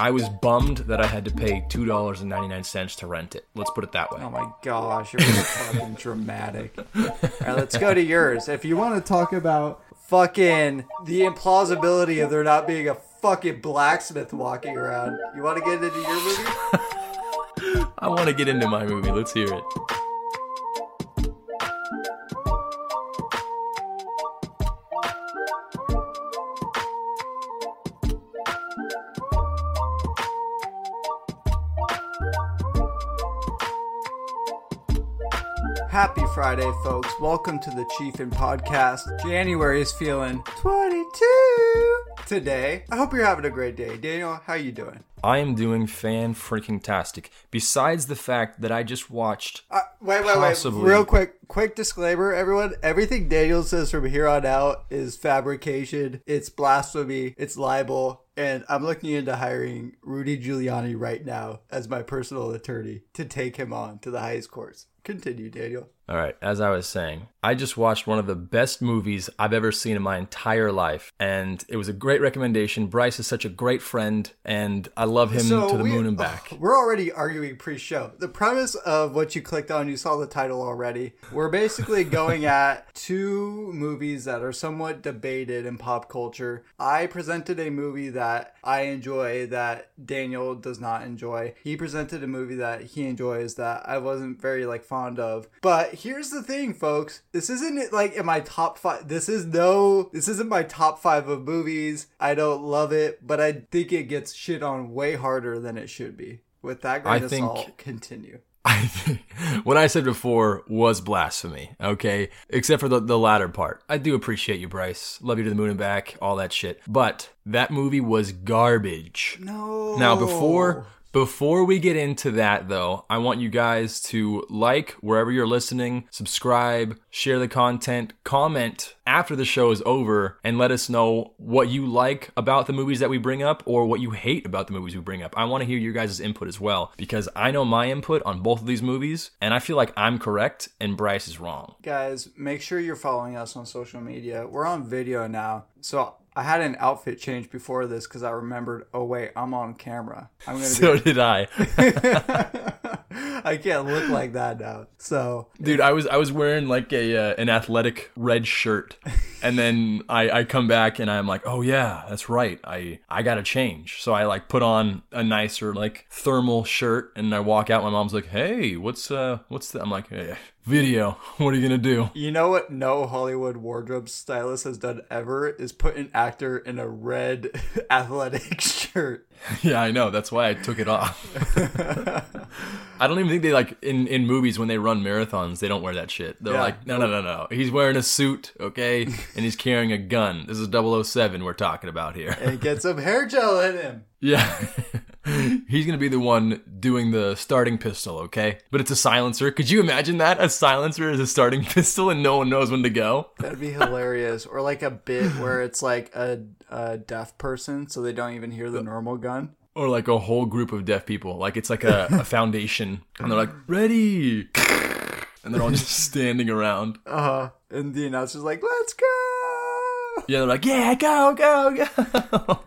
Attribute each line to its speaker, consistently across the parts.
Speaker 1: I was bummed that I had to pay two dollars and ninety nine cents to rent it. Let's put it that way.
Speaker 2: Oh my gosh, you're fucking dramatic. All right, let's go to yours. If you want to talk about fucking the implausibility of there not being a fucking blacksmith walking around, you want to get into your movie?
Speaker 1: I want to get into my movie. Let's hear it.
Speaker 2: Happy Friday, folks. Welcome to the Chiefin Podcast. January is feeling 22 today. I hope you're having a great day. Daniel, how you doing?
Speaker 1: I am doing fan freaking tastic. Besides the fact that I just watched.
Speaker 2: Uh, wait, wait,
Speaker 1: Possibly.
Speaker 2: wait. Real quick, quick disclaimer, everyone. Everything Daniel says from here on out is fabrication. It's blasphemy. It's libel. And I'm looking into hiring Rudy Giuliani right now as my personal attorney to take him on to the highest courts. Continue, Daniel.
Speaker 1: All right, as I was saying, I just watched one of the best movies I've ever seen in my entire life, and it was a great recommendation. Bryce is such a great friend, and I love him to the
Speaker 2: we-
Speaker 1: moon and uh, back.
Speaker 2: We're already arguing pre-show. The premise of what you clicked on, you saw the title already. We're basically going at two movies that are somewhat debated in pop culture. I presented a movie that I enjoy that Daniel does not enjoy. He presented a movie that he enjoys that I wasn't very like fond of. But here's the thing, folks. This isn't like in my top five. This is no. This isn't my top five of movies. I don't love it, but I think it gets shit on way harder than it should be. With that grain
Speaker 1: I
Speaker 2: of
Speaker 1: think-
Speaker 2: salt, continue.
Speaker 1: I think what I said before was blasphemy, okay? Except for the, the latter part. I do appreciate you, Bryce. Love you to the moon and back, all that shit. But that movie was garbage.
Speaker 2: No.
Speaker 1: Now, before before we get into that though, I want you guys to like wherever you're listening, subscribe, share the content, comment after the show is over and let us know what you like about the movies that we bring up or what you hate about the movies we bring up. I want to hear your guys' input as well because I know my input on both of these movies and I feel like I'm correct and Bryce is wrong.
Speaker 2: guys, make sure you're following us on social media. We're on video now, so. I had an outfit change before this because I remembered. Oh wait, I'm on camera. I'm gonna
Speaker 1: So did I.
Speaker 2: I can't look like that now. So
Speaker 1: Dude, I was I was wearing like a uh, an athletic red shirt, and then I I come back and I'm like, oh yeah, that's right. I I gotta change. So I like put on a nicer like thermal shirt, and I walk out. My mom's like, hey, what's uh what's that? I'm like, hey, video. What are you gonna do?
Speaker 2: you know what? No Hollywood wardrobe stylist has done ever is put an actor in a red athletic shirt.
Speaker 1: yeah, I know. That's why I took it off. I don't even think they like in in movies when they run marathons, they don't wear that shit. They're
Speaker 2: Yeah.
Speaker 1: like, no, no, no, no. He's wearing a suit, okay, and he's carrying a gun. This is 007 we're talking about here.
Speaker 2: And get some hair gel in him.
Speaker 1: Yeah. He's going to be the one doing the starting pistol, okay? But it's a silencer. Could you imagine that? A silencer is a starting pistol and no one knows when to go?
Speaker 2: That'd be hilarious. Or like a bit where it's like a, a deaf person, so they don't even hear the normal gun.
Speaker 1: Or like a whole group of deaf people. Like it's like a, a foundation. And they're like, ready. And they're all just standing around.
Speaker 2: Uh huh. And the announcer's like, "Let's go."
Speaker 1: Yeah, they're like, yeah, go, go, go.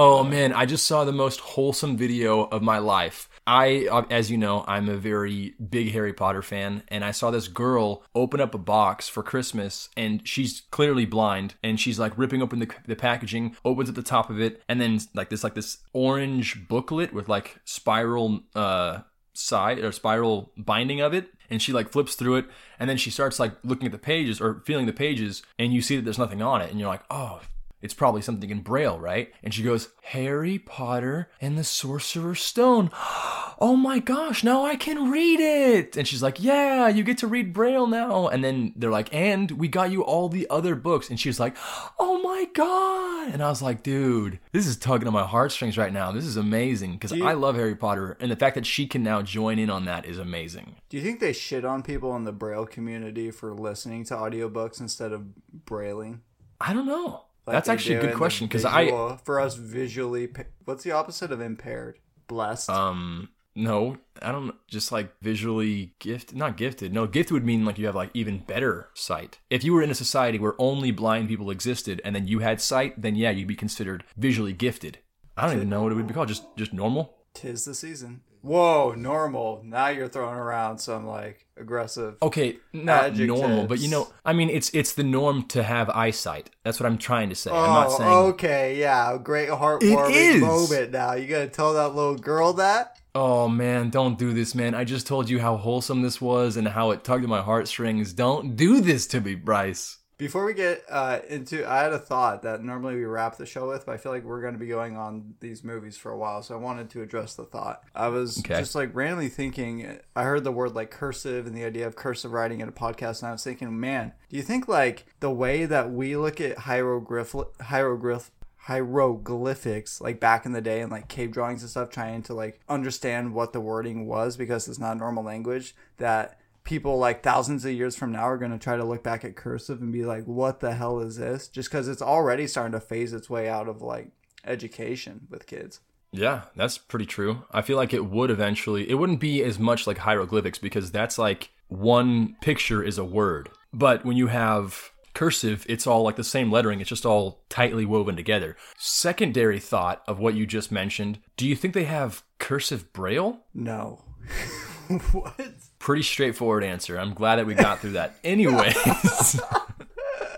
Speaker 1: Oh man, I just saw the most wholesome video of my life. I, uh, as you know, I'm a very big Harry Potter fan, and I saw this girl open up a box for Christmas, and she's clearly blind, and she's like ripping open the, the packaging, opens at the top of it, and then like this like this orange booklet with like spiral uh side or spiral binding of it and she like flips through it and then she starts like looking at the pages or feeling the pages and you see that there's nothing on it and you're like oh it's probably something in braille right? And she goes harry potter and the sorcerer's stone. Oh my gosh now i can read it! And she's like yeah you get to read braille now. And then they're like and we got you all the other books. And she's like oh my god! And i was like dude this is tugging on my heartstrings right now. This is amazing. Because i love harry potter and the fact that she can now join in on that is amazing.
Speaker 2: Do you think they shit on people in the Braille community for listening to audiobooks instead of brailing?
Speaker 1: i don't know
Speaker 2: Like
Speaker 1: that's actually a good question because i
Speaker 2: for us visually, what's the opposite of impaired? Blessed.
Speaker 1: um no i don't just like visually gifted not gifted no gifted would mean like you have like even better sight if you were in a society where only blind people existed and then you had sight then yeah you'd be considered visually gifted I don't even know what it would be called. Just just normal.
Speaker 2: Tis the season. Whoa, normal. Now you're throwing around some like aggressive.
Speaker 1: Okay, not
Speaker 2: Adjectives.
Speaker 1: normal, but you know, I mean, it's it's the norm to have eyesight. That's what I'm trying to say. I'm
Speaker 2: Oh,
Speaker 1: not saying.
Speaker 2: okay, yeah, great heartwarming moment. Now you gotta tell that little girl that.
Speaker 1: Oh man, don't do this, man. I just told you how wholesome this was and how it tugged at my heartstrings. Don't do this to me, Bryce.
Speaker 2: Before we get uh, into, I had a thought that normally we wrap the show with, but I feel like we're going to be going on these movies for a while, so I wanted to address the thought. I was
Speaker 1: Okay.
Speaker 2: just like randomly thinking. I heard the word like cursive and the idea of cursive writing in a podcast, and I was thinking, man, do you think like the way that we look at hieroglyph hieroglyph hieroglyphics like back in the day and like cave drawings and stuff trying to like understand what the wording was because it's not normal language that people like thousands of years from now are going to try to look back at cursive and be like what the hell is this just because it's already starting to phase its way out of like education with kids
Speaker 1: Yeah, that's pretty true. I feel like it would eventually. It wouldn't be as much like hieroglyphics because that's like one picture is a word. But when you have cursive, it's all like the same lettering. It's just all tightly woven together. Secondary thought of what you just mentioned. Do you think they have cursive braille?
Speaker 2: no what
Speaker 1: Pretty straightforward answer. I'm glad that we got through that. Anyways,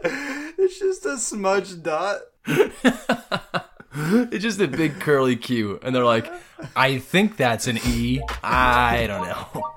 Speaker 2: it's just a smudge dot
Speaker 1: it's just a big curly Q. And they're like, I think that's an E. I don't know.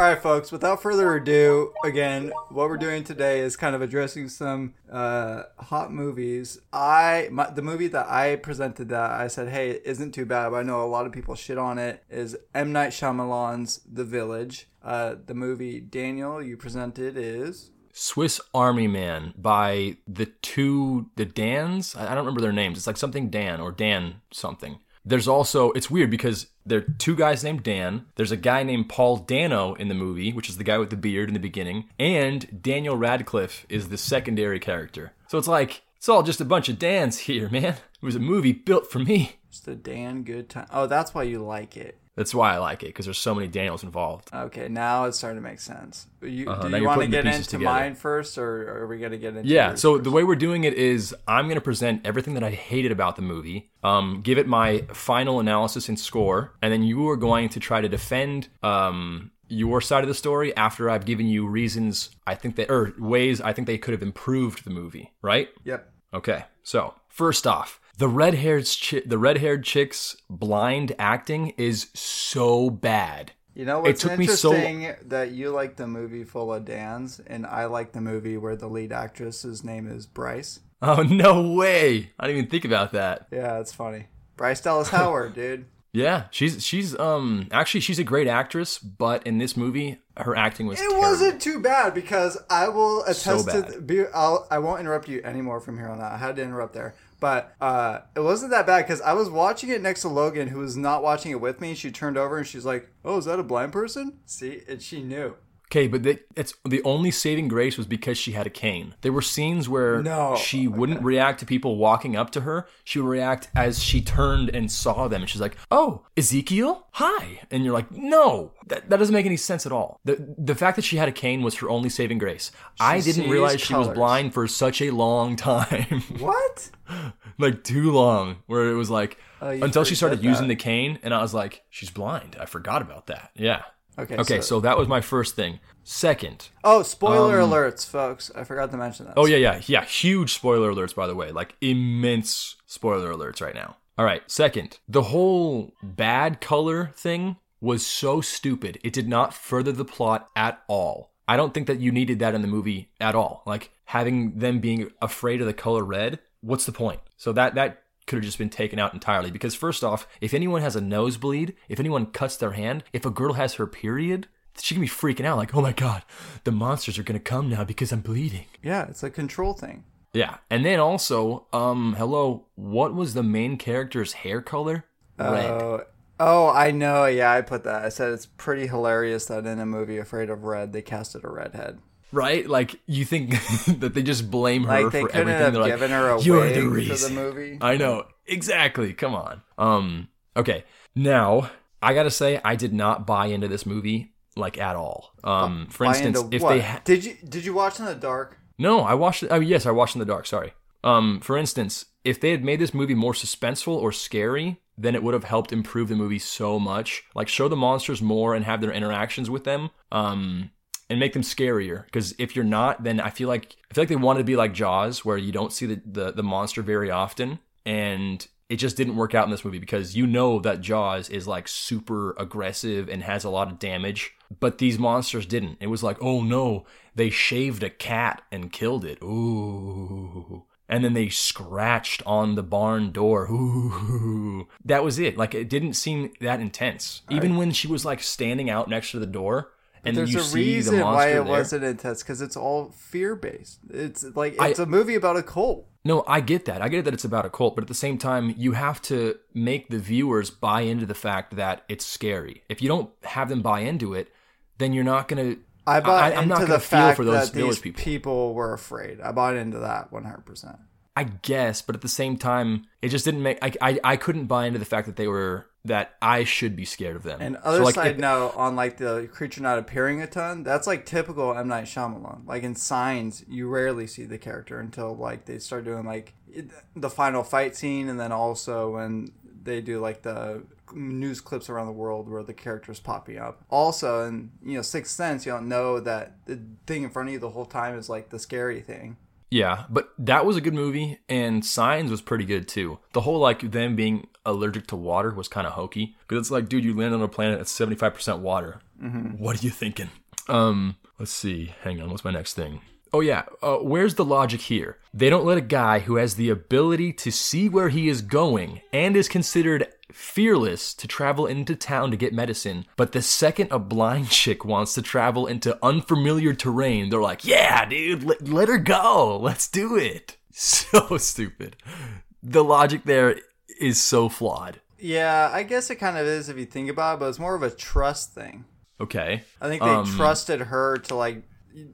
Speaker 2: All right, folks, without further ado, again, what we're doing today is kind of addressing some uh, hot movies. I my, The movie that I presented that I said, hey, it isn't too bad, but I know a lot of people shit on it, is M. Night Shyamalan's The Village. Uh, the movie, Daniel, you presented is.
Speaker 1: Swiss Army Man by the two the Dans. I I don't remember their names. It's like something Dan or Dan something. There's also it's weird because there are two guys named Dan. There's a guy named Paul Dano in the movie, which is the guy with the beard in the beginning, and Daniel Radcliffe is the secondary character. So it's like it's all just a bunch of Dans here, man. It was a movie built for me.
Speaker 2: Just a damn good time. Oh, that's why you like it.
Speaker 1: That's why I like it because there's so many Daniels involved.
Speaker 2: Okay, now it's starting to make sense. You,
Speaker 1: Uh-huh,
Speaker 2: do you want to get into
Speaker 1: together.
Speaker 2: mine first, or are we going to get into
Speaker 1: Yeah. So
Speaker 2: first?
Speaker 1: the way we're doing it is I'm going to present everything that I hated about the movie, um, give it my final analysis and score, and then you are going to try to defend um, your side of the story after I've given you reasons I think that or ways I think they could have improved the movie. Right?
Speaker 2: Yep.
Speaker 1: Okay. So first off. The red-haired chi- the red-haired chick's blind acting is so bad.
Speaker 2: You know what's
Speaker 1: took me so-
Speaker 2: that you like the movie full of Dans, and I like the movie where the lead actress's name is Bryce.
Speaker 1: Oh no way! I didn't even think about that.
Speaker 2: Yeah, it's funny. Bryce Dallas Howard, dude.
Speaker 1: Yeah, she's she's um actually she's a great actress, but in this movie her acting was
Speaker 2: It
Speaker 1: terrible.
Speaker 2: wasn't too bad because I will attest to.
Speaker 1: bad.
Speaker 2: Be, I'll, I won't interrupt you anymore from here on out. I had to interrupt there, but uh, it wasn't that bad because I was watching it next to Logan, who was not watching it with me. She turned over and she's like, "Oh, is that a blind person?" See, and she knew.
Speaker 1: Okay, but the, it's the only saving grace was because she had a cane. There were scenes where
Speaker 2: No.
Speaker 1: she wouldn't react to people walking up to her. She would react as she turned and saw them, and she's like, "Oh, Ezekiel, hi!" And you're like, "No, that, that doesn't make any sense at all." The the fact that she had a cane was her only saving grace. I didn't realize she was blind for such a long time.
Speaker 2: What?
Speaker 1: like too long where it was like
Speaker 2: Oh,
Speaker 1: until she started using
Speaker 2: that.
Speaker 1: the cane and i was like she's blind i forgot about that yeah
Speaker 2: Okay.
Speaker 1: okay
Speaker 2: so-
Speaker 1: so, that was my first thing second
Speaker 2: Oh, spoiler alerts, folks! I forgot to mention that.
Speaker 1: Um, oh yeah yeah yeah huge spoiler alerts by the way like immense spoiler alerts right now all right second the whole bad color thing was so stupid it did not further the plot at all i don't think that you needed that in the movie at all like having them being afraid of the color red what's the point so that that could have just been taken out entirely because first off if anyone has a nosebleed if anyone cuts their hand if a girl has her period she can be freaking out like oh my god the monsters are gonna come now because i'm bleeding
Speaker 2: Yeah, it's a control thing.
Speaker 1: yeah and then also um hello what was the main character's hair color red
Speaker 2: Oh, oh, I know. Yeah, I put that. I said it's pretty hilarious that in a movie Afraid of Red, they casted a redhead.
Speaker 1: Right like you think that they just blame her
Speaker 2: Like
Speaker 1: for everything They're like,
Speaker 2: her a
Speaker 1: you're the
Speaker 2: for
Speaker 1: reason
Speaker 2: the movie.
Speaker 1: I know exactly. Come on. Um. Okay. Now I gotta say I did not buy into this movie like at all. Um, for
Speaker 2: Buy
Speaker 1: instance, if
Speaker 2: what?
Speaker 1: they ha-
Speaker 2: did you did you watch in the dark?
Speaker 1: no, I watched it. Oh, yes, I watched in the dark. Sorry. Um, for instance, if they had made this movie more suspenseful or scary, then it would have helped improve the movie so much. Like show the monsters more and have their interactions with them. Um, and make them scarier. Because if you're not, then I feel like I feel like they wanted to be like Jaws, where you don't see the, the, the monster very often, and it just didn't work out in this movie because you know that Jaws is like super aggressive and has a lot of damage, but these monsters didn't. It was like, oh no, they shaved a cat and killed it. Ooh. And then they scratched on the barn door. Ooh. That was it. Like it didn't seem that intense. Even when she was like standing out next to the door and
Speaker 2: There's a reason
Speaker 1: the
Speaker 2: why it
Speaker 1: there.
Speaker 2: wasn't intense because it's all fear based. It's like it's a movie about a cult.
Speaker 1: No, I get that. I get that it's about a cult, but at the same time, you have to make the viewers buy into the fact that it's scary. If you don't have them buy into it, then you're not going to.
Speaker 2: I bought
Speaker 1: I- I'm
Speaker 2: into
Speaker 1: not
Speaker 2: the
Speaker 1: feel
Speaker 2: fact
Speaker 1: for those
Speaker 2: that these people.
Speaker 1: people.
Speaker 2: were afraid. I bought into that 100. percent
Speaker 1: I guess, but at the same time, it just didn't make. I, I, I couldn't buy into the fact that they were. that I should be scared of them.
Speaker 2: And other
Speaker 1: So, like,
Speaker 2: side
Speaker 1: if-
Speaker 2: note on like the creature not appearing a ton, that's like typical M Night Shyamalan. Like in Signs, you rarely see the character until like they start doing like the final fight scene, and then also when they do like the news clips around the world where the character's popping up. Also, in you know Sixth Sense, you don't know that the thing in front of you the whole time is like the scary thing.
Speaker 1: Yeah, but that was a good movie, and Signs was pretty good too. The whole like them being allergic to water was kind of hokey because it's like, dude, you land on a planet that's seventy five percent water. What are you thinking? Um, let's see. Hang on, what's my next thing? Oh yeah, uh, where's the logic here? They don't let a guy who has the ability to see where he is going and is considered fearless to travel into town to get medicine, but the second a blind chick wants to travel into unfamiliar terrain, they're like, "Yeah, dude, let, let her go. Let's do it." So stupid. The logic there is so flawed.
Speaker 2: Yeah, I guess it kind of is if you think about it, but it's more of a trust thing.
Speaker 1: Okay.
Speaker 2: I think they
Speaker 1: Um,
Speaker 2: trusted her to like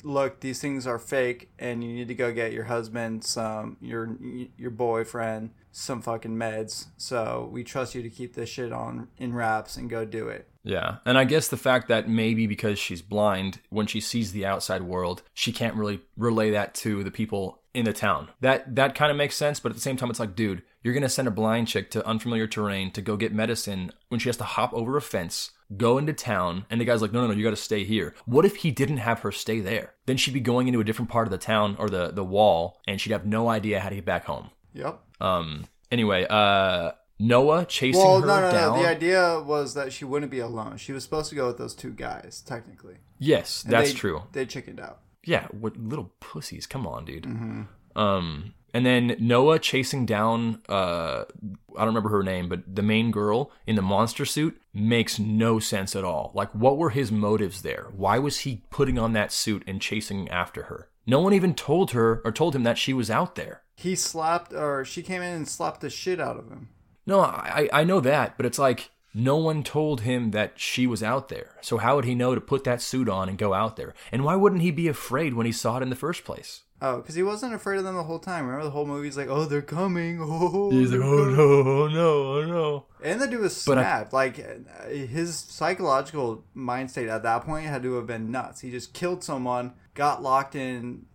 Speaker 2: look these things are fake and you need to go get your husband some your your boyfriend some fucking meds so we trust you to keep this shit on in wraps and go do it
Speaker 1: Yeah. And I guess the fact that maybe because she's blind, when she sees the outside world, she can't really relay that to the people in the town. That that kind of makes sense, but at the same time it's like, dude, you're going to send a blind chick to unfamiliar terrain to go get medicine when she has to hop over a fence, go into town, and the guy's like, "No, no, no, you got to stay here." What if he didn't have her stay there? Then she'd be going into a different part of the town or the the wall and she'd have no idea how to get back home.
Speaker 2: yep
Speaker 1: Um anyway, uh Noah chasing
Speaker 2: well
Speaker 1: her
Speaker 2: no no
Speaker 1: down.
Speaker 2: no the idea was that she wouldn't be alone she was supposed to go with those two guys technically
Speaker 1: yes,
Speaker 2: And
Speaker 1: that's
Speaker 2: they-
Speaker 1: true.
Speaker 2: they chickened out
Speaker 1: Yeah, what little pussies? Come on, dude.
Speaker 2: Mm-hmm.
Speaker 1: Um, and then Noah chasing down uh, I don't remember her name, but the main girl in the monster suit makes no sense at all. Like, what were his motives there? Why was he putting on that suit and chasing after her? No one even told her or told him that she was out there.
Speaker 2: he slapped or she came in and slapped the shit out of him
Speaker 1: No, I I know that, but it's like no one told him that she was out there. So how would he know to put that suit on and go out there? And why wouldn't he be afraid when he saw it in the first place?
Speaker 2: Oh because he wasn't afraid of them the whole time remember the whole movie's like oh they're coming oh
Speaker 1: He's like, oh no, oh no, oh no.
Speaker 2: And the dude was
Speaker 1: But I-
Speaker 2: snapped. like his psychological mind state at that point had to have been nuts. He just killed someone, got locked in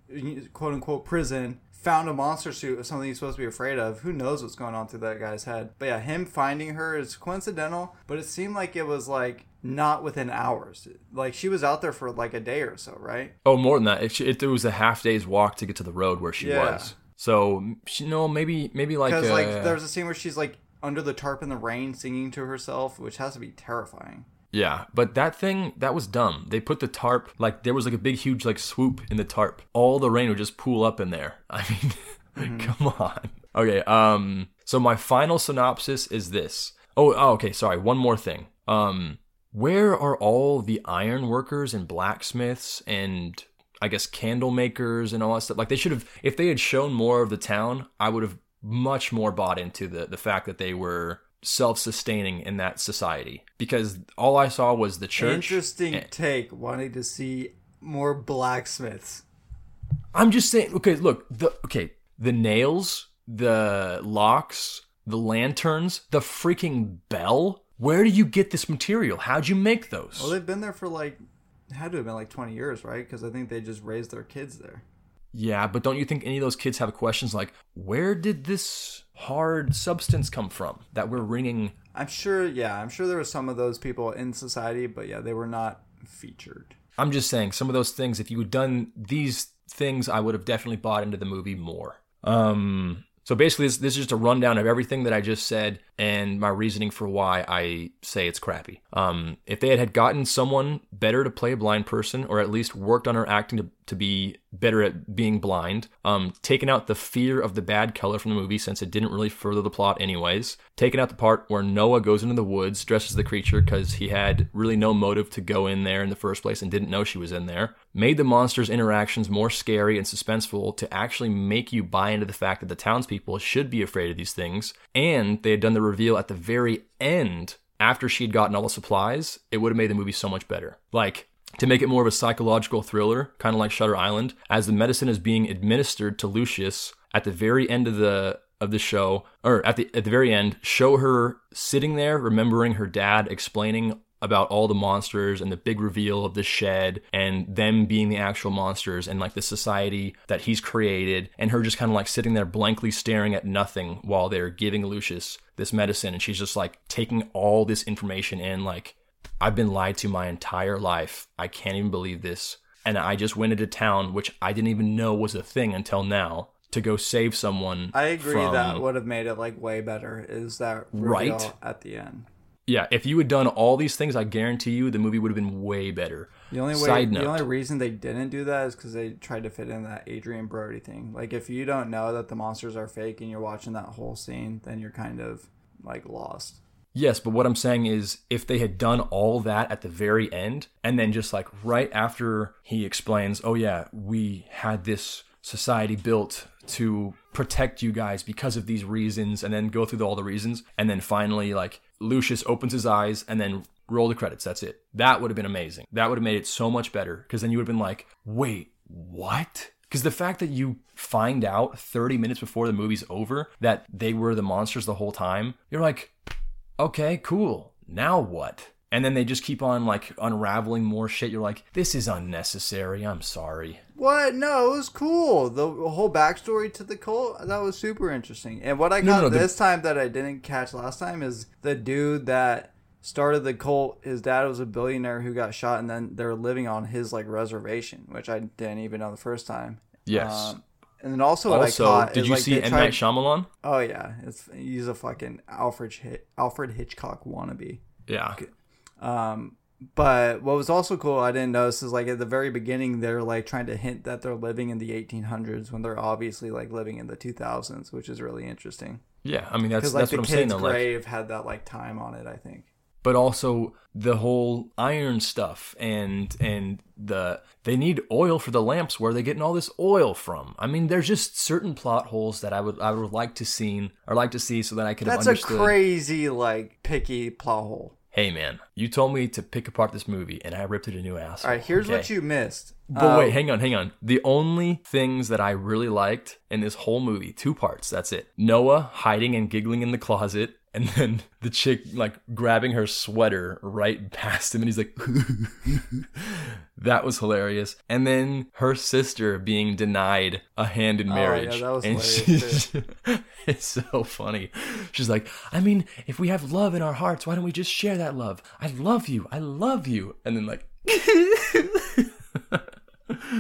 Speaker 2: quote unquote prison, found a monster suit of something he's supposed to be afraid of. Who knows what's going on through that guy's head? But yeah, him finding her is coincidental, but it seemed like it was like not within hours. Like she was out there for like a day or so, right?
Speaker 1: Oh, more than that. It, it, it was a half day's walk to get to the road where she
Speaker 2: Yeah.
Speaker 1: was. So, she, no, maybe, maybe like,
Speaker 2: Because
Speaker 1: uh,
Speaker 2: like there's a scene where she's like under the tarp in the rain singing to herself, which has to be terrifying.
Speaker 1: Yeah. But that thing, that was dumb. They put the tarp, like, there was like a big, huge, like, swoop in the tarp. All the rain would just pool up in there. I mean, come on. Okay, um, so my final synopsis is this. Oh, oh, okay, sorry. One more thing. Um, where are all the iron workers and blacksmiths and I guess candle makers and all that stuff? Like they should have if they had shown more of the town, I would have much more bought into the the fact that they were self-sustaining in that society because all I saw was the church.
Speaker 2: Interesting
Speaker 1: and-
Speaker 2: take. Wanting to see more blacksmiths.
Speaker 1: I'm just saying. Okay, look. The okay, the nails, the locks, the lanterns, the freaking bell. Where do you get this material? How'd you make those?
Speaker 2: Well, they've been there for like had to have been like 20 years, right? Because I think they just raised their kids there.
Speaker 1: Yeah, but don't you think any of those kids have questions like, where did this hard substance come from that we're ringing?
Speaker 2: I'm sure, yeah, I'm sure there were some of those people in society, but yeah, they were not featured.
Speaker 1: I'm just saying, some of those things, if you had done these things, I would have definitely bought into the movie more. Um, so basically, this, this is just a rundown of everything that I just said and my reasoning for why I say it's crappy. Um, if they had, had gotten someone better to play a blind person, or at least worked on her acting to, to be better at being blind, um, taken out the fear of the bad color from the movie since it didn't really further the plot anyways, taken out the part where Noah goes into the woods dresses the creature because he had really no motive to go in there in the first place and didn't know she was in there, made the monster's interactions more scary and suspenseful to actually make you buy into the fact that the townspeople should be afraid of these things, and they had done the reveal at the very end after she'd gotten all the supplies, it would have made the movie so much better. Like, to make it more of a psychological thriller, kind of like Shutter Island, as the medicine is being administered to Lucius at the very end of the of the show, or at the at the very end, show her sitting there remembering her dad explaining about all the monsters and the big reveal of the shed and them being the actual monsters and like the society that he's created and her just kind of like sitting there blankly staring at nothing while they're giving Lucius this medicine and she's just like taking all this information in like I've been lied to my entire life. I can't even believe this. And I just went into town which I didn't even know was a thing until now to go save someone.
Speaker 2: I agree
Speaker 1: from-
Speaker 2: that would have made it like way better. Is that
Speaker 1: Right?
Speaker 2: at the end?
Speaker 1: Yeah, if you had done all these things, I guarantee you the movie would have been way better.
Speaker 2: The only way, the only reason they didn't do that is because they tried to fit in that Adrien Brody thing. Like, if you don't know that the monsters are fake and you're watching that whole scene, then you're kind of like lost.
Speaker 1: Yes, but what I'm saying is if they had done all that at the very end, and then just like right after he explains, oh yeah, we had this society built to protect you guys because of these reasons, and then go through all the reasons, and then finally like Lucius opens his eyes and then roll the credits. That's it. That would have been amazing. That would have made it so much better because then you would have been like, wait, what? Because the fact that you find out 30 minutes before the movie's over that they were the monsters the whole time, you're like, okay, cool. Now what? And then they just keep on like unraveling more shit. You're like, this is unnecessary. I'm sorry.
Speaker 2: What? No, it was cool. The whole backstory to the cult that was super interesting. And what I got
Speaker 1: no, the-
Speaker 2: this time that I didn't catch last time is the dude that started the cult. His dad was a billionaire who got shot, and then they're living on his like reservation, which I didn't even know the first time.
Speaker 1: Yes.
Speaker 2: Um, and then also,
Speaker 1: also,
Speaker 2: I caught
Speaker 1: did you
Speaker 2: like,
Speaker 1: see M. Night Shyamalan?
Speaker 2: Oh yeah, it's he's a fucking Alfred Hit, Alfred Hitchcock wannabe.
Speaker 1: Yeah.
Speaker 2: Um, but what was also cool, I didn't notice, is like at the very beginning, they're like trying to hint that they're living in the 1800s when they're obviously like living in the 2000s, which is really interesting.
Speaker 1: Yeah. I mean, that's,
Speaker 2: like
Speaker 1: that's
Speaker 2: the
Speaker 1: what I'm saying
Speaker 2: kid's
Speaker 1: though. Like,
Speaker 2: grave had that like time on it, I think.
Speaker 1: but also the whole iron stuff and and the they need oil for the lamps where are they getting all this oil from i mean there's just certain plot holes that i would i would like to see or like to see so that i could have
Speaker 2: That's a crazy like picky plot hole.
Speaker 1: Hey man you told me to pick apart this movie and i ripped it a new ass
Speaker 2: All right, here's what you missed.
Speaker 1: but
Speaker 2: Uh,
Speaker 1: wait hang on hang on. The only things that i really liked in this whole movie two parts that's it. Noah hiding and giggling in the closet and then the chick like grabbing her sweater right past him and he's like that was hilarious. And then her sister being denied a hand in oh, marriage.
Speaker 2: Oh, that was
Speaker 1: and
Speaker 2: hilarious,
Speaker 1: she's it's so funny. She's like i mean if we have love in our hearts why don't we just share that love? I love you. I love you. And then like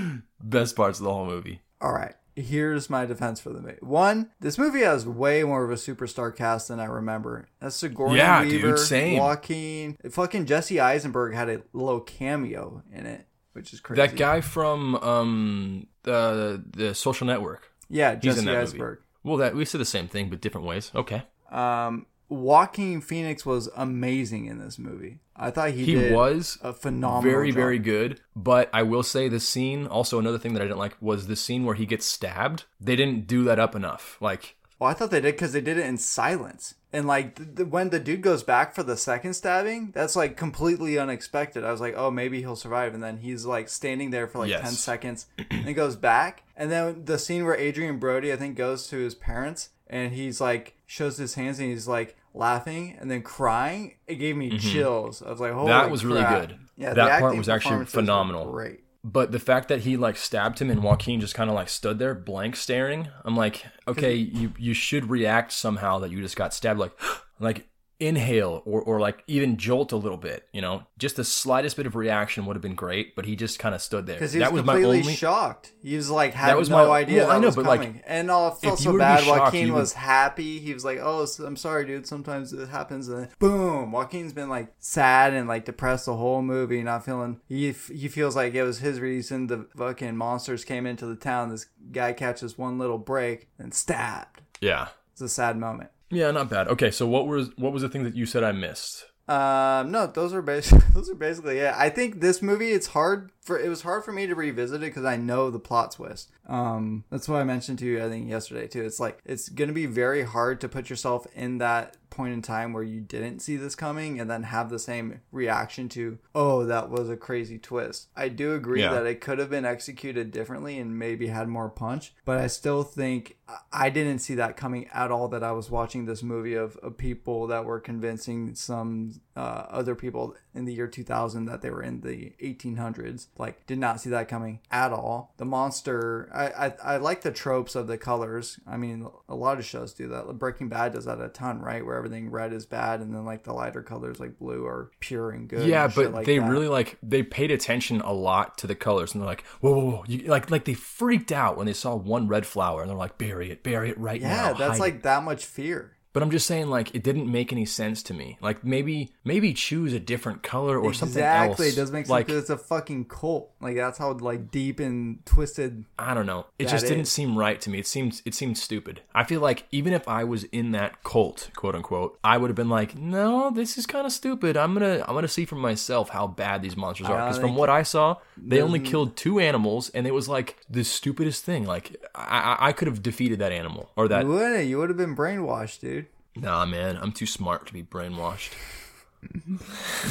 Speaker 1: best parts of the whole movie.
Speaker 2: All right. Here's my defense for the movie. One, this movie has way more of a superstar cast than I remember. That's Sigourney
Speaker 1: Yeah, dude,
Speaker 2: Weaver,
Speaker 1: same.
Speaker 2: Joaquin, fucking Jesse Eisenberg had a little cameo in it, which is crazy.
Speaker 1: that guy from um the the social network
Speaker 2: yeah, Jesse
Speaker 1: that movie.
Speaker 2: Eisenberg.
Speaker 1: well that we said the same thing but different ways okay
Speaker 2: Um, Joaquin Phoenix was amazing in this movie. I thought he,
Speaker 1: he
Speaker 2: did
Speaker 1: was
Speaker 2: a phenomenal,
Speaker 1: very
Speaker 2: job.
Speaker 1: very good but i will say the scene also another thing that i didn't like was the scene where he gets stabbed they didn't do that up enough like
Speaker 2: Well, I thought they did because they did it in silence. And like th- th- when the dude goes back for the second stabbing, that's like completely unexpected. I was like, oh, maybe he'll survive. And then he's like standing there for like
Speaker 1: Yes.
Speaker 2: 10 seconds and he goes back. And then the scene where Adrien Brody, I think, goes to his parents and he's like, shows his hands and he's like laughing and then crying. It gave me chills. I was like, holy
Speaker 1: Mm-hmm. That was really good.
Speaker 2: Yeah,
Speaker 1: that part was actually phenomenal.
Speaker 2: Great.
Speaker 1: But the fact that he like stabbed him and Joaquin just kind of like stood there blank staring, I'm like, okay, you you should react somehow that you just got stabbed, like like inhale or or like even jolt a little bit, you know, just the slightest bit of reaction would have been great. But he just kind of stood there.
Speaker 2: Because he was
Speaker 1: That was my
Speaker 2: completely
Speaker 1: only.
Speaker 2: shocked. He was like had
Speaker 1: That was
Speaker 2: no
Speaker 1: my-
Speaker 2: idea
Speaker 1: well,
Speaker 2: that
Speaker 1: I know,
Speaker 2: was
Speaker 1: but, like,
Speaker 2: and all it felt so
Speaker 1: were to be
Speaker 2: bad.
Speaker 1: shocked,
Speaker 2: Joaquin
Speaker 1: would-
Speaker 2: was happy. He was like, "Oh, I'm sorry, dude. Sometimes it happens." And then boom, Joaquin's been like sad and like depressed the whole movie, not feeling. He f- he feels like it was his reason the fucking monsters came into the town. This guy catches one little break and stabbed.
Speaker 1: Yeah,
Speaker 2: It's a sad moment.
Speaker 1: Yeah, not bad. Okay, so what was what was the thing that you said I missed?
Speaker 2: Um, no, those are basically those are basically it. I think this movie it's hard for it was hard for me to revisit it because I know the plot twist. Um, that's what I mentioned to you I think yesterday too. It's like it's gonna be very hard to put yourself in that point in time where you didn't see this coming and then have the same reaction to oh that was a crazy twist. I do agree
Speaker 1: Yeah.
Speaker 2: that it could have been executed differently and maybe had more punch, but I still think I didn't see that coming at all. That I was watching this movie of, of people that were convincing some uh, other people in the year 2000 that they were in the 1800s. Like, did not see that coming at all. The monster, I, I, I like the tropes of the colors. I mean, a lot of shows do that. Breaking Bad does that a ton, right? Where everything red is bad, and then like the lighter colors like blue are pure and good.
Speaker 1: Yeah,
Speaker 2: and
Speaker 1: but
Speaker 2: like
Speaker 1: they
Speaker 2: that.
Speaker 1: really like they paid attention a lot to the colors, and they're like, "Whoa, whoa, whoa!" You, like, like they freaked out when they saw one red flower, and they're like, "Bury it, bury it right now."
Speaker 2: Yeah, that's
Speaker 1: hide
Speaker 2: like
Speaker 1: it."
Speaker 2: that much fear.
Speaker 1: But I'm just saying, like, it didn't make any sense to me. Like, maybe, maybe choose a different color or something else.
Speaker 2: Exactly, it does make sense
Speaker 1: like,
Speaker 2: it's a fucking cult. Like that's how like deep and twisted.
Speaker 1: I don't know. It just didn't seem right to me. It seemed it seemed stupid. I feel like even if I was in that cult, quote unquote, I would have been like, "No, this is kind of stupid. I'm gonna I'm gonna see for myself how bad these monsters are." Because from what I saw, they only killed two animals, and it was like the stupidest thing. Like I I, I could have defeated that animal or that.
Speaker 2: You wouldn't. You would have been brainwashed, dude.
Speaker 1: Nah, man, I'm too smart to be brainwashed.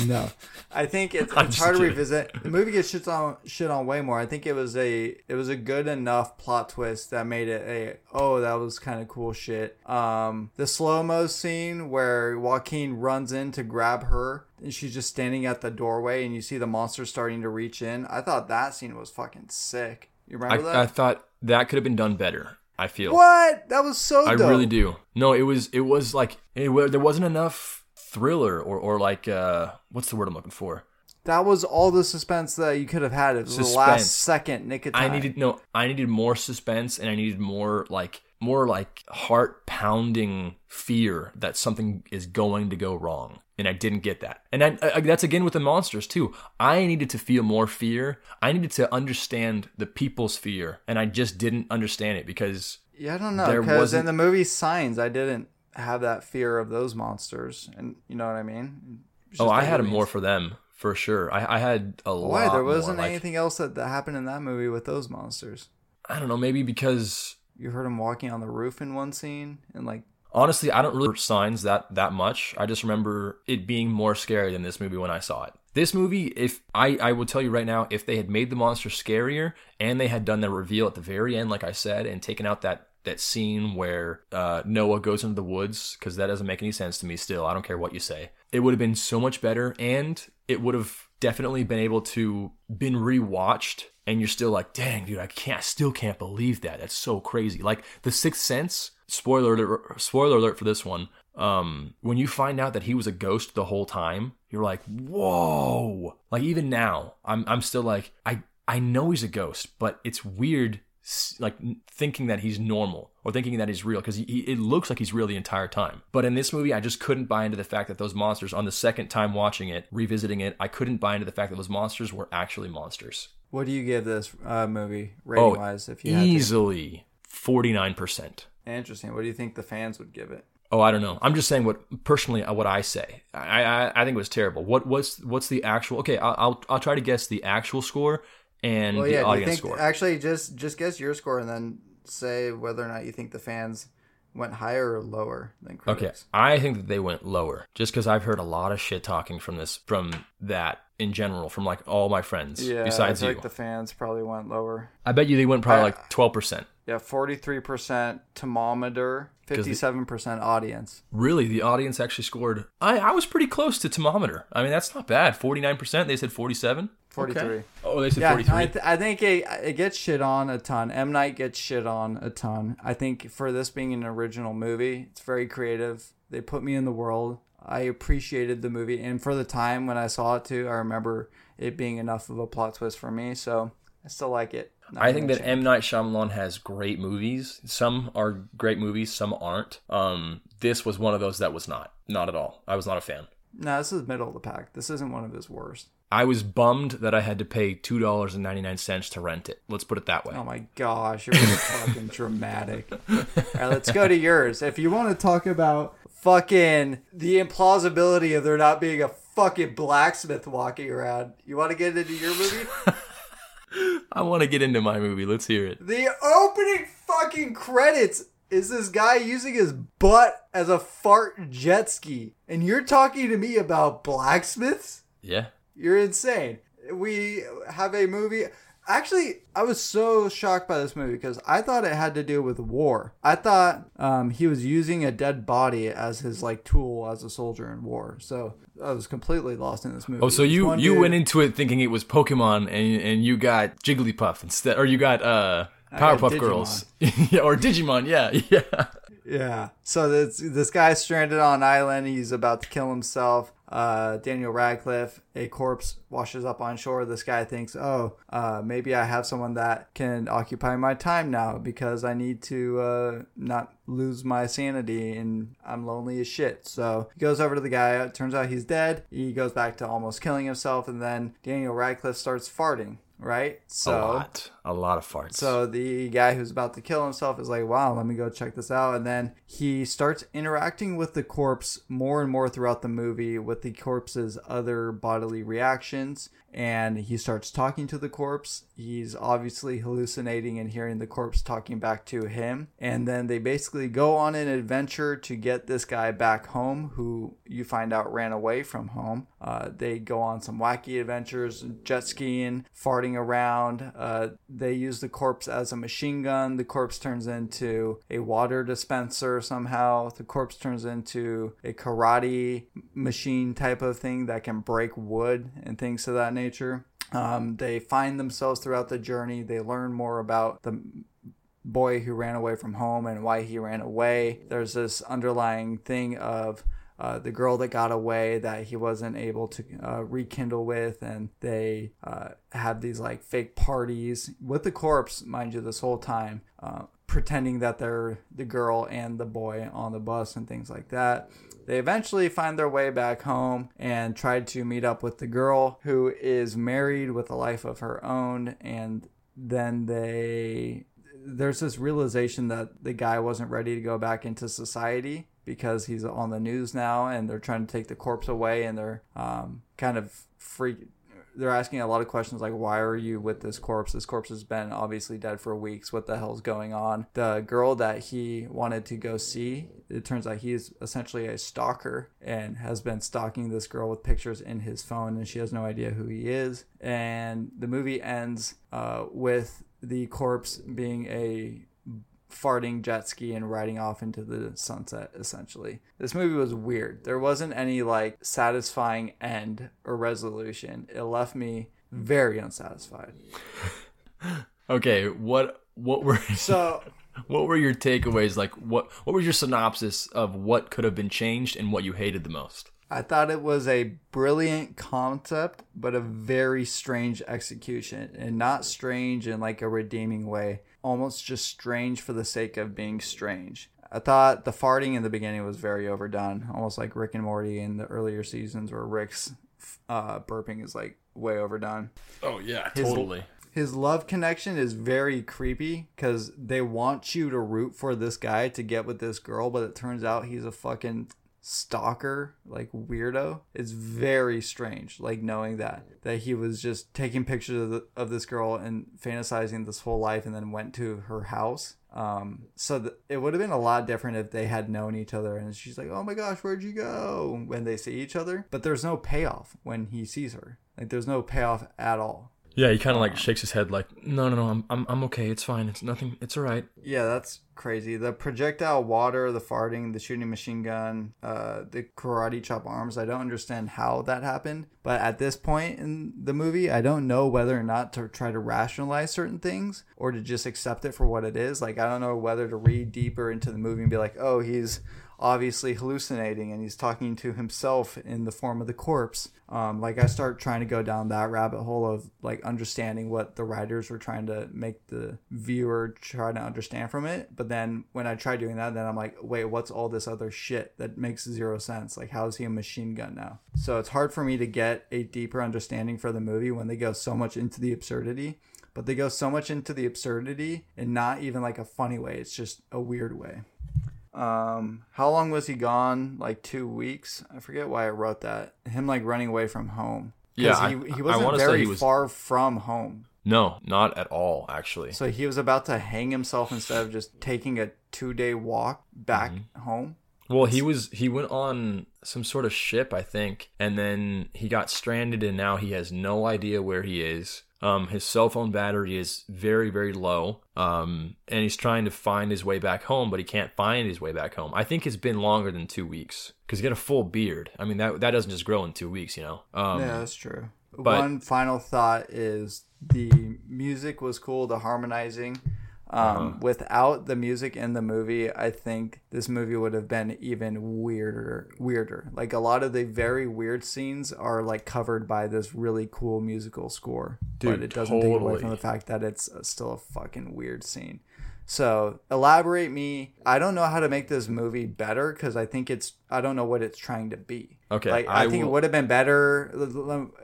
Speaker 2: No, I think it's, it's
Speaker 1: just
Speaker 2: hard to revisit. The movie gets shit on shit on way more. I think it was a it was a good enough plot twist that made it a oh that was kind of cool shit. Um, the slow mo scene where Joaquin runs in to grab her and she's just standing at the doorway and you see the monster starting to reach in. I thought that scene was fucking sick. You remember that?
Speaker 1: I, I thought that could have been done better. I feel.
Speaker 2: what? That was so.
Speaker 1: I
Speaker 2: dope.
Speaker 1: really do. No, it was it was like it, there wasn't enough thriller or or like uh what's the word I'm looking for?
Speaker 2: That was all the suspense that you could have had. It was the last second of
Speaker 1: I needed no, I needed more suspense and I needed more like more like heart pounding fear that something is going to go wrong. And I didn't get that. And I, I, uh, that's again with the monsters too. I needed to feel more fear. I needed to understand the people's fear, and I just didn't understand it because
Speaker 2: Yeah, I don't know
Speaker 1: There
Speaker 2: because in the movie Signs, I didn't have that fear of those monsters, and you know what I mean.
Speaker 1: Oh, I had
Speaker 2: movies.
Speaker 1: more for them for sure. I, I had a lot.
Speaker 2: Why there wasn't
Speaker 1: more. Like,
Speaker 2: anything else that, that happened in that movie with those monsters?
Speaker 1: I don't know. Maybe because
Speaker 2: You heard him walking on the roof in one scene, and like
Speaker 1: honestly, I don't really remember signs that that much. I just remember it being more scary than this movie when I saw it. This movie, if I, I will tell you right now, if they had made the monster scarier and they had done the reveal at the very end, like I said, and taken out that that scene where uh, Noah goes into the woods, because that doesn't make any sense to me. Still, I don't care what you say. It would have been so much better, and it would have definitely been able to been rewatched. And you're still like, dang, dude, I can't, I still can't believe that. That's so crazy. Like the Sixth Sense. Spoiler alert! Spoiler alert for this one. Um, when you find out that he was a ghost the whole time, you're like, whoa! Like even now, I'm I'm still like, I I know he's a ghost, but it's weird, like thinking that he's normal or thinking that he's real because he, he, it looks like he's real the entire time. But in this movie, I just couldn't buy into the fact that those monsters. On the second time watching it, revisiting it, I couldn't buy into the fact that those monsters were actually monsters.
Speaker 2: what do you give this uh, movie rating wise? If you?
Speaker 1: Easily forty nine percent.
Speaker 2: Interesting, what do you think the fans would give it?
Speaker 1: Oh, I don't know. I'm just saying what personally what I say. I I, I think it was terrible. What what's what's the actual? Okay, I'll, I'll I'll try to guess the actual score and
Speaker 2: Well,
Speaker 1: the
Speaker 2: yeah.
Speaker 1: Audience
Speaker 2: think
Speaker 1: score.
Speaker 2: actually just just guess your score and then say whether or not you think the fans went higher or lower than
Speaker 1: Okay. I think that they went lower just because I've heard a lot of shit talking from this from that in general from like all my friends
Speaker 2: Yeah,
Speaker 1: besides
Speaker 2: I feel
Speaker 1: you.
Speaker 2: like the fans probably went lower.
Speaker 1: I bet you they went probably
Speaker 2: I-
Speaker 1: like 12%.
Speaker 2: Yeah, forty-three percent Tomatometer, fifty-seven percent audience.
Speaker 1: Really, the audience actually scored. I, I was pretty close to Tomatometer. I mean, that's not bad. 49%. They said 47.
Speaker 2: 43.
Speaker 1: Okay. Oh, they said
Speaker 2: Yeah,
Speaker 1: 43.
Speaker 2: I, th- I think it, it gets shit on a ton. M Night gets shit on a ton. I think for this being an original movie, it's very creative. They put me in the world. I appreciated the movie, and for the time when I saw it too, I remember it being enough of a plot twist for me. So I still like it. Not
Speaker 1: I think that. M Night Shyamalan has great movies. Some are great movies, some aren't. Um, this was one of those that was not, not at all. I was not a fan.
Speaker 2: no, this is middle of the pack. This isn't one of his worst.
Speaker 1: I was bummed that I had to pay two dollars and ninety nine cents to rent it. Let's put it that way.
Speaker 2: Oh my gosh, you're fucking dramatic. All right, let's go to yours. If you want to talk about fucking the implausibility of there not being a fucking blacksmith walking around, you want to get into your movie?
Speaker 1: I want to get into my movie. Let's hear it.
Speaker 2: the opening fucking credits is this guy using his butt as a fart jet ski, and you're talking to me about blacksmiths?
Speaker 1: Yeah.
Speaker 2: You're insane. We have a movie. Actually, I was so shocked by this movie because I thought it had to do with war. I thought um, he was using a dead body as his like tool as a soldier in war. So I was completely lost in this movie.
Speaker 1: Oh, so you you
Speaker 2: dude-
Speaker 1: went into it thinking it was Pokemon, and and you got Jigglypuff instead, or you got uh
Speaker 2: got
Speaker 1: Powerpuff Girls, yeah, or Digimon. Yeah, yeah.
Speaker 2: Yeah. So this this guy's stranded on an island. He's about to kill himself. Uh, Daniel Radcliffe, a corpse washes up on shore. This guy thinks, oh, uh, maybe I have someone that can occupy my time now because I need to uh, not lose my sanity and I'm lonely as shit. So he goes over to the guy. It turns out he's dead. He goes back to almost killing himself, and then Daniel Radcliffe starts farting. Right. So
Speaker 1: a lot, a lot of farts.
Speaker 2: so the guy who's about to kill himself is like, wow, let me go check this out. And then he starts interacting with the corpse more and more throughout the movie with the corpse's other bodily reactions. And he starts talking to the corpse. He's obviously hallucinating and hearing the corpse talking back to him. And then they basically go on an adventure to get this guy back home, who you find out ran away from home. Uh, they go on some wacky adventures, jet skiing, farting around. Uh, they use the corpse as a machine gun. The corpse turns into a water dispenser somehow. The corpse turns into a karate machine type of thing that can break wood and things of that nature. Um, they find themselves throughout the journey. They learn more about the boy who ran away from home and why he ran away. There's this underlying thing of uh, the girl that got away that he wasn't able to uh, rekindle with, and they uh, have these like fake parties with the corpse, mind you, this whole time, uh, pretending that they're the girl and the boy on the bus and things like that. They eventually find their way back home and try to meet up with the girl who is married with a life of her own, and then they there's this realization that the guy wasn't ready to go back into society because he's on the news now and they're trying to take the corpse away and they're um, kind of freak they're asking a lot of questions like why are you with this corpse? This corpse has been obviously dead for weeks. What the hell's going on? The girl that he wanted to go see it turns out he's essentially a stalker and has been stalking this girl with pictures in his phone and she has no idea who he is. And the movie ends uh, with the corpse being a farting jet ski and riding off into the sunset essentially this movie was weird there wasn't any like satisfying end or resolution it left me very unsatisfied
Speaker 1: okay, what what were
Speaker 2: so
Speaker 1: what were your takeaways? Like what what was your synopsis of what could have been changed and what you hated the most?
Speaker 2: I thought it was a brilliant concept, but a very strange execution. And not strange in like a redeeming way, almost just strange for the sake of being strange. I thought the farting in the beginning was very overdone, almost like Rick and Morty in the earlier seasons where Rick's uh, burping is like way overdone.
Speaker 1: Oh yeah,
Speaker 2: His-
Speaker 1: totally.
Speaker 2: His love connection is very creepy because they want you to root for this guy to get with this girl, but it turns out he's a fucking stalker, like weirdo. It's very strange, like knowing that that he was just taking pictures of, the, of this girl and fantasizing this whole life, and then went to her house. Um, so th- it would have been a lot different if they had known each other, and she's like, "Oh my gosh, where'd you go?" when they see each other. But there's no payoff when he sees her. Like there's no payoff at all.
Speaker 1: Yeah, he kind of like shakes his head, like, "No, no, no, I'm, I'm, I'm okay. It's fine. It's nothing. It's all right."
Speaker 2: Yeah, that's crazy. The projectile water, the farting, the shooting machine gun, uh, the karate chop arms. I don't understand how that happened, but at this point in the movie, I don't know whether or not to try to rationalize certain things or to just accept it for what it is. Like I don't know whether to read deeper into the movie and be like, "Oh, he's." Obviously hallucinating and he's talking to himself in the form of the corpse. Um, like I start trying to go down that rabbit hole of like understanding what the writers were trying to make the viewer try to understand from it. But then when I try doing that, then I'm like, wait, what's all this other shit that makes zero sense? Like, how is he a machine gun now? So it's hard for me to get a deeper understanding for the movie when they go so much into the absurdity. But they go so much into the absurdity and not even like a funny way. It's just a weird way. Um, how long was he gone? Like two weeks. I forget why I wrote that. Him like running away from home.
Speaker 1: Yeah, I-
Speaker 2: he, he wasn't very
Speaker 1: he was-
Speaker 2: far from home.
Speaker 1: No, not at all, actually.
Speaker 2: So he was about to hang himself instead of just taking a two day walk back
Speaker 1: Mm-hmm.
Speaker 2: home.
Speaker 1: Well, he was he went on some sort of ship, I think, and then he got stranded, and now he has no idea where he is. Um, his cell phone battery is very, very low. Um, and he's trying to find his way back home, but he can't find his way back home. I think it's been longer than two weeks because he got a full beard. I mean, that that doesn't just grow in two weeks, you know. Um,
Speaker 2: yeah, that's true.
Speaker 1: but-
Speaker 2: One final thought is the music was cool, the harmonizing. Um,
Speaker 1: Uh-huh.
Speaker 2: Without the music in the movie, I think this movie would have been even weirder. Weirder. Like a lot of the very weird scenes are like covered by this really cool musical score, but
Speaker 1: Dude,
Speaker 2: it doesn't take away from the fact that it's uh, still a fucking weird scene. So elaborate me. I don't know how to make this movie better because I think it's I don't know what it's trying to be.
Speaker 1: Okay,
Speaker 2: like I,
Speaker 1: I
Speaker 2: think it would have been better.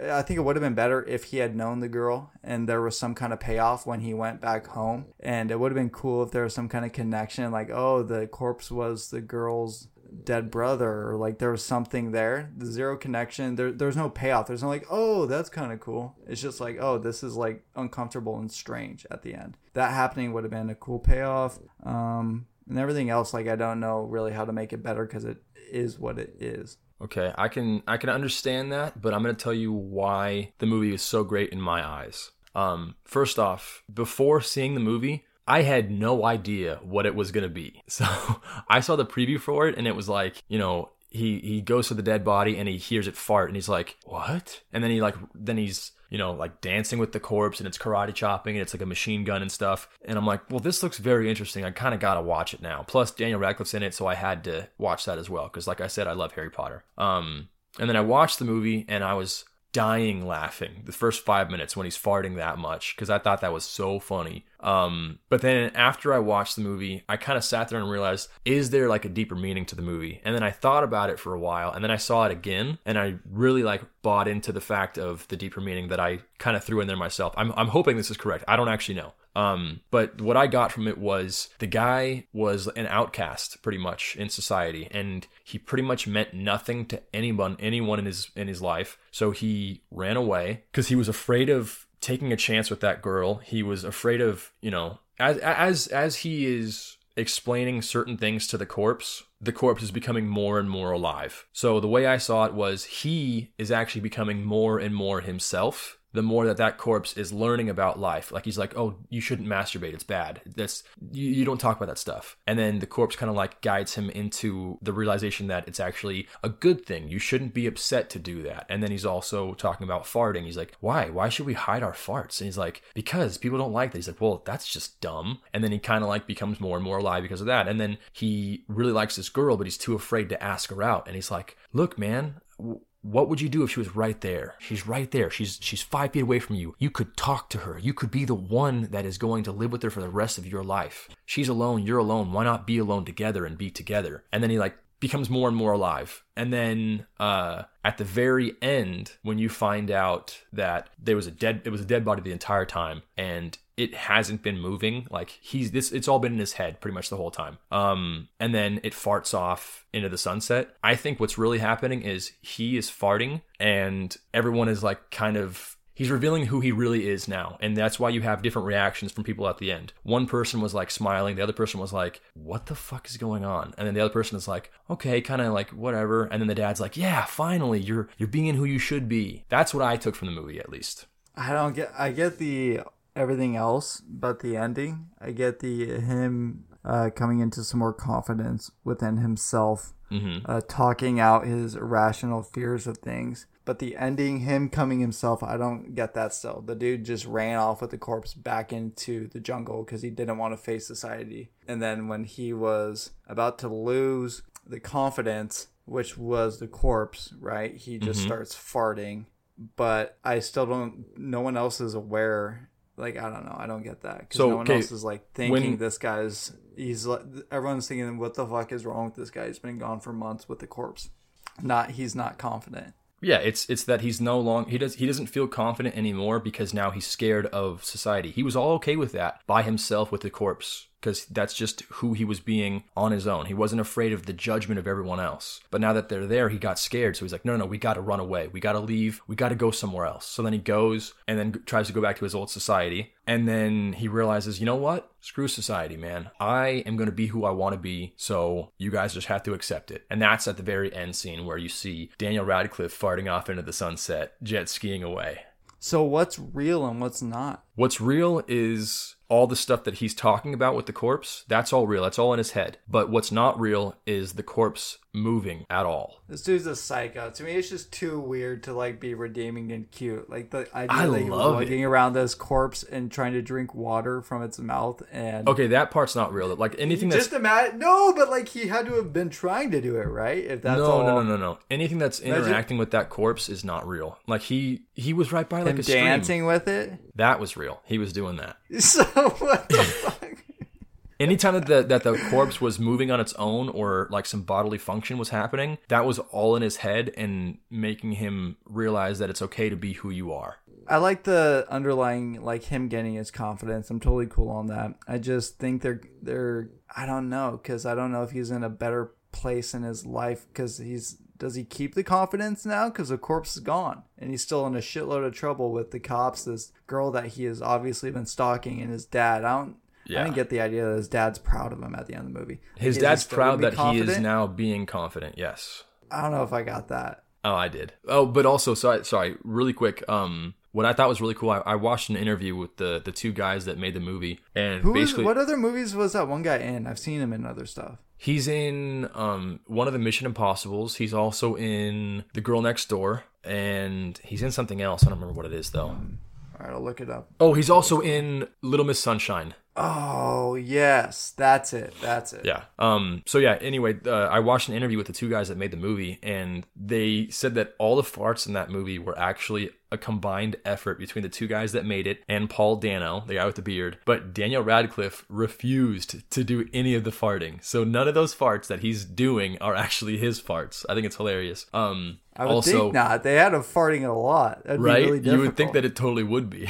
Speaker 2: I think it would have been better if he had known the girl and there was some kind of payoff when he went back home, and it would have been cool if there was some kind of connection, like oh the corpse was the girl's dead brother or like there was something there. The zero connection there, there's no payoff. There's no like oh that's kind of cool. It's just like oh this is like uncomfortable and strange at the end. That happening would have been a cool payoff. Um and everything else like i don't know really how to make it better because it is what it is
Speaker 1: Okay, I can I can understand that, but I'm going to tell you why the movie is so great in my eyes. Um, first off, before seeing the movie, I had no idea what it was going to be. So I saw the preview for it, and it was like, you know, he he goes to the dead body and he hears it fart, and he's like, "What?" And then he like then he's you know like dancing with the corpse, and it's karate chopping, and it's like a machine gun and stuff. And I'm like, "Well, this looks very interesting. I kind of gotta watch it now." Plus, Daniel Radcliffe's in it, so I had to watch that as well because, like I said, I love Harry Potter. Um, and then I watched the movie, and I was dying laughing the first five minutes when he's farting that much because I thought that was so funny. Um, but then after I watched the movie, I kind of sat there and realized, is there like a deeper meaning to the movie? And then I thought about it for a while, and then I saw it again, and I really like bought into the fact of the deeper meaning that I kind of threw in there myself. I'm I'm hoping this is correct. I don't actually know. Um, but what I got from it was the guy was an outcast pretty much in society, and he pretty much meant nothing to anyone, anyone in his in his life. So he ran away because he was afraid of taking a chance with that girl. He was afraid of, you know, as as as he is explaining certain things to the corpse, the corpse is becoming more and more alive. So the way I saw it was he is actually becoming more and more himself the more that that corpse is learning about life. Like he's like, oh, you shouldn't masturbate. It's bad. That's you, you don't talk about that stuff. And then the corpse kind of like guides him into the realization that it's actually a good thing. You shouldn't be upset to do that. And then he's also talking about farting. He's like, why? Why should we hide our farts? And he's like, because people don't like that. He's like, well, that's just dumb. And then he kind of like becomes more and more alive because of that. And then he really likes this girl, but he's too afraid to ask her out. And he's like, look, man. What would you do if she was right there? She's right there. She's she's five feet away from you. You could talk to her. You could be the one that is going to live with her for the rest of your life. She's alone. You're alone. Why not be alone together and be together? And then he like becomes more and more alive. And then uh, at the very end, when you find out that there was a dead, it was a dead body the entire time, and it hasn't been moving. Like he's this, it's all been in his head pretty much the whole time. Um, and then it farts off into the sunset. I think what's really happening is he is farting, and everyone is like kind of he's revealing who he really is now. And that's why you have different reactions from people at the end. One person was like smiling, the other person was like, What the fuck is going on? And then the other person is like, Okay, kind of like whatever. And then the dad's like, Yeah, finally, you're you're being who you should be. That's what I took from the movie at least.
Speaker 2: I don't get. I get the everything else, but the ending. I get the him uh, coming into some more confidence within himself, uh, talking out his irrational fears of things. But the ending, him coming himself, I don't get that still. The dude just ran off with the corpse back into the jungle because he didn't want to face society. And then when he was about to lose the confidence, which was the corpse, right? He just starts farting. But I still don't, no one else is aware. Like, I don't know. I don't get that. Because
Speaker 1: So,
Speaker 2: no one
Speaker 1: okay,
Speaker 2: else is like thinking
Speaker 1: when-
Speaker 2: this guy's, he's like, everyone's thinking, what the fuck is wrong with this guy? He's been gone for months with the corpse. Not, he's not confident.
Speaker 1: Yeah, it's it's that he's no long he does he doesn't feel confident anymore because now he's scared of society. He was all okay with that by himself with the corpse because that's just who he was being on his own. He wasn't afraid of the judgment of everyone else. But now that they're there, he got scared. So he's like, no, no, no we got to run away. We got to leave. We got to go somewhere else. So then he goes and then tries to go back to his old society. And then he realizes, you know what? Screw society, man. I am going to be who I want to be. So you guys just have to accept it. And that's at the very end scene where you see Daniel Radcliffe farting off into the sunset, jet skiing away.
Speaker 2: So what's real and what's not?
Speaker 1: What's real is all the stuff that he's talking about with the corpse. That's all real. That's all in his head. But what's not real is the corpse moving at all.
Speaker 2: This dude's a psycho. To me, it's just too weird to like be redeeming and cute. Like the idea
Speaker 1: I
Speaker 2: that he was
Speaker 1: love it.
Speaker 2: around this corpse and trying to drink water from its mouth and
Speaker 1: Okay, that part's not real. Like anything that's
Speaker 2: just imagine. No, but like he had to have been trying to do it, right? If that's
Speaker 1: no,
Speaker 2: all.
Speaker 1: no, no, no, no. Anything that's interacting with that corpse is not real. Like he he was right by like
Speaker 2: Him
Speaker 1: a stream.
Speaker 2: dancing with it.
Speaker 1: That was real. He was doing that.
Speaker 2: So what the fuck?
Speaker 1: Anytime that the, that the corpse was moving on its own or like some bodily function was happening, that was all in his head and making him realize that it's okay to be who you are.
Speaker 2: I like the underlying like him getting his confidence. I'm totally cool on that. I just think they're they're I don't know because I don't know if he's in a better place in his life because he's does he keep the confidence now because the corpse is gone and he's still in a shitload of trouble with the cops. This girl that he has obviously been stalking and his dad. I don't.
Speaker 1: Yeah.
Speaker 2: I didn't get the idea that his dad's proud of him at the end of the movie.
Speaker 1: His
Speaker 2: Is
Speaker 1: dad's proud that he is now being confident. Yes.
Speaker 2: I don't know if I got that.
Speaker 1: Oh, I did. Oh, but also, sorry, sorry, really quick. Um, what I thought was really cool, I, I watched an interview with the the two guys that made the movie, and
Speaker 2: Who
Speaker 1: basically,
Speaker 2: what other movies was that one guy in? I've seen him in other stuff.
Speaker 1: He's in um one of the Mission Impossible's. He's also in The Girl Next Door, and he's in something else. I don't remember what it is though.
Speaker 2: All right, I'll look it up.
Speaker 1: Oh, he's also in Little Miss Sunshine.
Speaker 2: Oh yes, that's it. That's it.
Speaker 1: Yeah. Um. So yeah. Anyway, uh, I watched an interview with the two guys that made the movie, and they said that all the farts in that movie were actually a combined effort between the two guys that made it and Paul Dano, the guy with the beard. But Daniel Radcliffe refused to do any of the farting, so none of those farts that he's doing are actually his farts. I think it's hilarious. Um.
Speaker 2: I would
Speaker 1: also,
Speaker 2: think not. They had him farting a lot. That'd
Speaker 1: right?
Speaker 2: Be really
Speaker 1: you would think that it totally would be.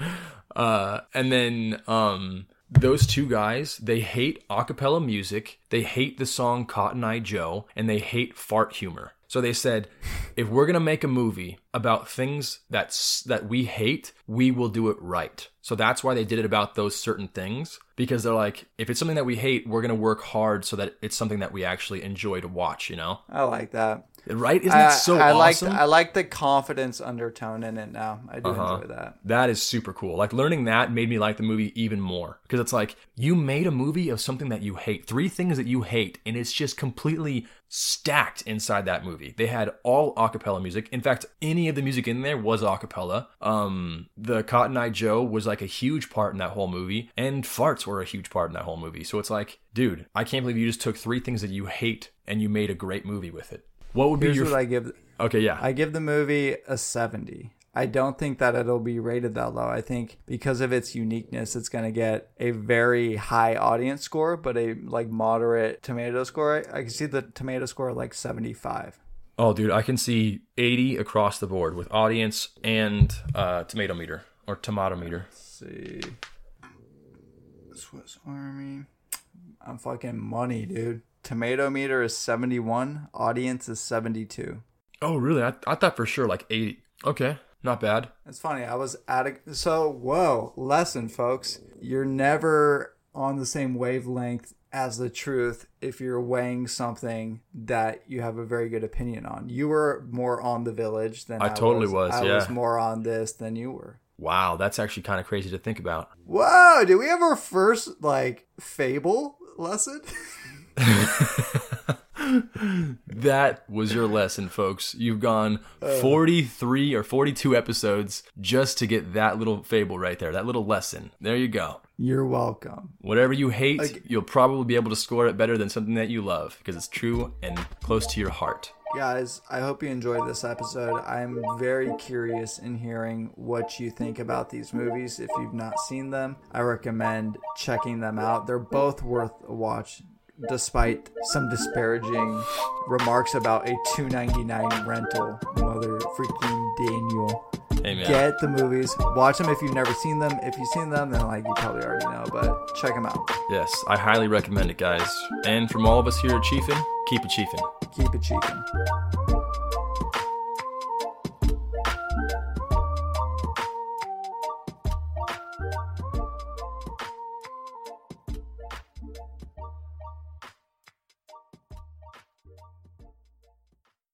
Speaker 1: uh, and then um, those two guys, they hate acapella music, they hate the song Cotton Eye Joe, and they hate fart humor. So they said, if we're gonna make a movie about things that's that we hate, we will do it right. So that's why they did it about those certain things because they're like, if it's something that we hate, we're gonna work hard so that it's something that we actually enjoy to watch. You know,
Speaker 2: I like that.
Speaker 1: right? Isn't
Speaker 2: I,
Speaker 1: that so
Speaker 2: I
Speaker 1: awesome?
Speaker 2: like I like the confidence undertone in it now. I do
Speaker 1: Uh-huh.
Speaker 2: enjoy that.
Speaker 1: That is super cool. Like learning that made me like the movie even more because it's like you made a movie of something that you hate, three things that you hate, and it's just completely stacked inside that movie. They had all a cappella music. In fact, any of the music in there was a cappella. Um, the Cotton Eye Joe was like a huge part in that whole movie, and farts were a huge part in that whole movie. So it's like, dude, I can't believe you just took three things that you hate and you made a great movie with it. What would be
Speaker 2: Here's
Speaker 1: your
Speaker 2: what I give.
Speaker 1: okay? Yeah,
Speaker 2: I give the movie a seventy. I don't think that it'll be rated that low. I think because of its uniqueness, it's going to get a very high audience score, but a like moderate tomato score. I, I can see the tomato score like seventy-five.
Speaker 1: Oh, dude, I can see 80 across the board with audience and uh, Tomatometer or Tomatometer.
Speaker 2: Let's see. Swiss Army. I'm fucking money, dude. Tomatometer is 71, audience is 72.
Speaker 1: Oh, really? I, I thought for sure like 80. Okay. Not bad.
Speaker 2: It's funny. I was at a so whoa lesson, folks. You're never on the same wavelength as the truth if you're weighing something that you have a very good opinion on. You were more on the village than
Speaker 1: I
Speaker 2: I,
Speaker 1: totally was,
Speaker 2: I
Speaker 1: yeah.
Speaker 2: was more on this than you were.
Speaker 1: Wow, that's actually kind of crazy to think about.
Speaker 2: Whoa! Did we have our first like fable lesson?
Speaker 1: That was your lesson, folks. You've gone 43 or 42 episodes just to get that little fable right there, that little lesson. There you go.
Speaker 2: You're welcome.
Speaker 1: Whatever you hate, you'll probably be able to score it better than something that you love because it's true and close to your heart.
Speaker 2: Guys, I hope you enjoyed this episode. I'm very curious in hearing what you think about these movies. If you've not seen them, I recommend checking them out. They're both worth a watch, despite some disparaging remarks about a $2.99 rental. Mother freaking Daniel.
Speaker 1: Man.
Speaker 2: Get the movies, watch them if you've never seen them. If you've seen them, then like you probably already know, but check them out.
Speaker 1: Yes, I highly recommend it, guys. And from all of us here at Chiefin, keep it chiefin'.
Speaker 2: Keep it cheaping.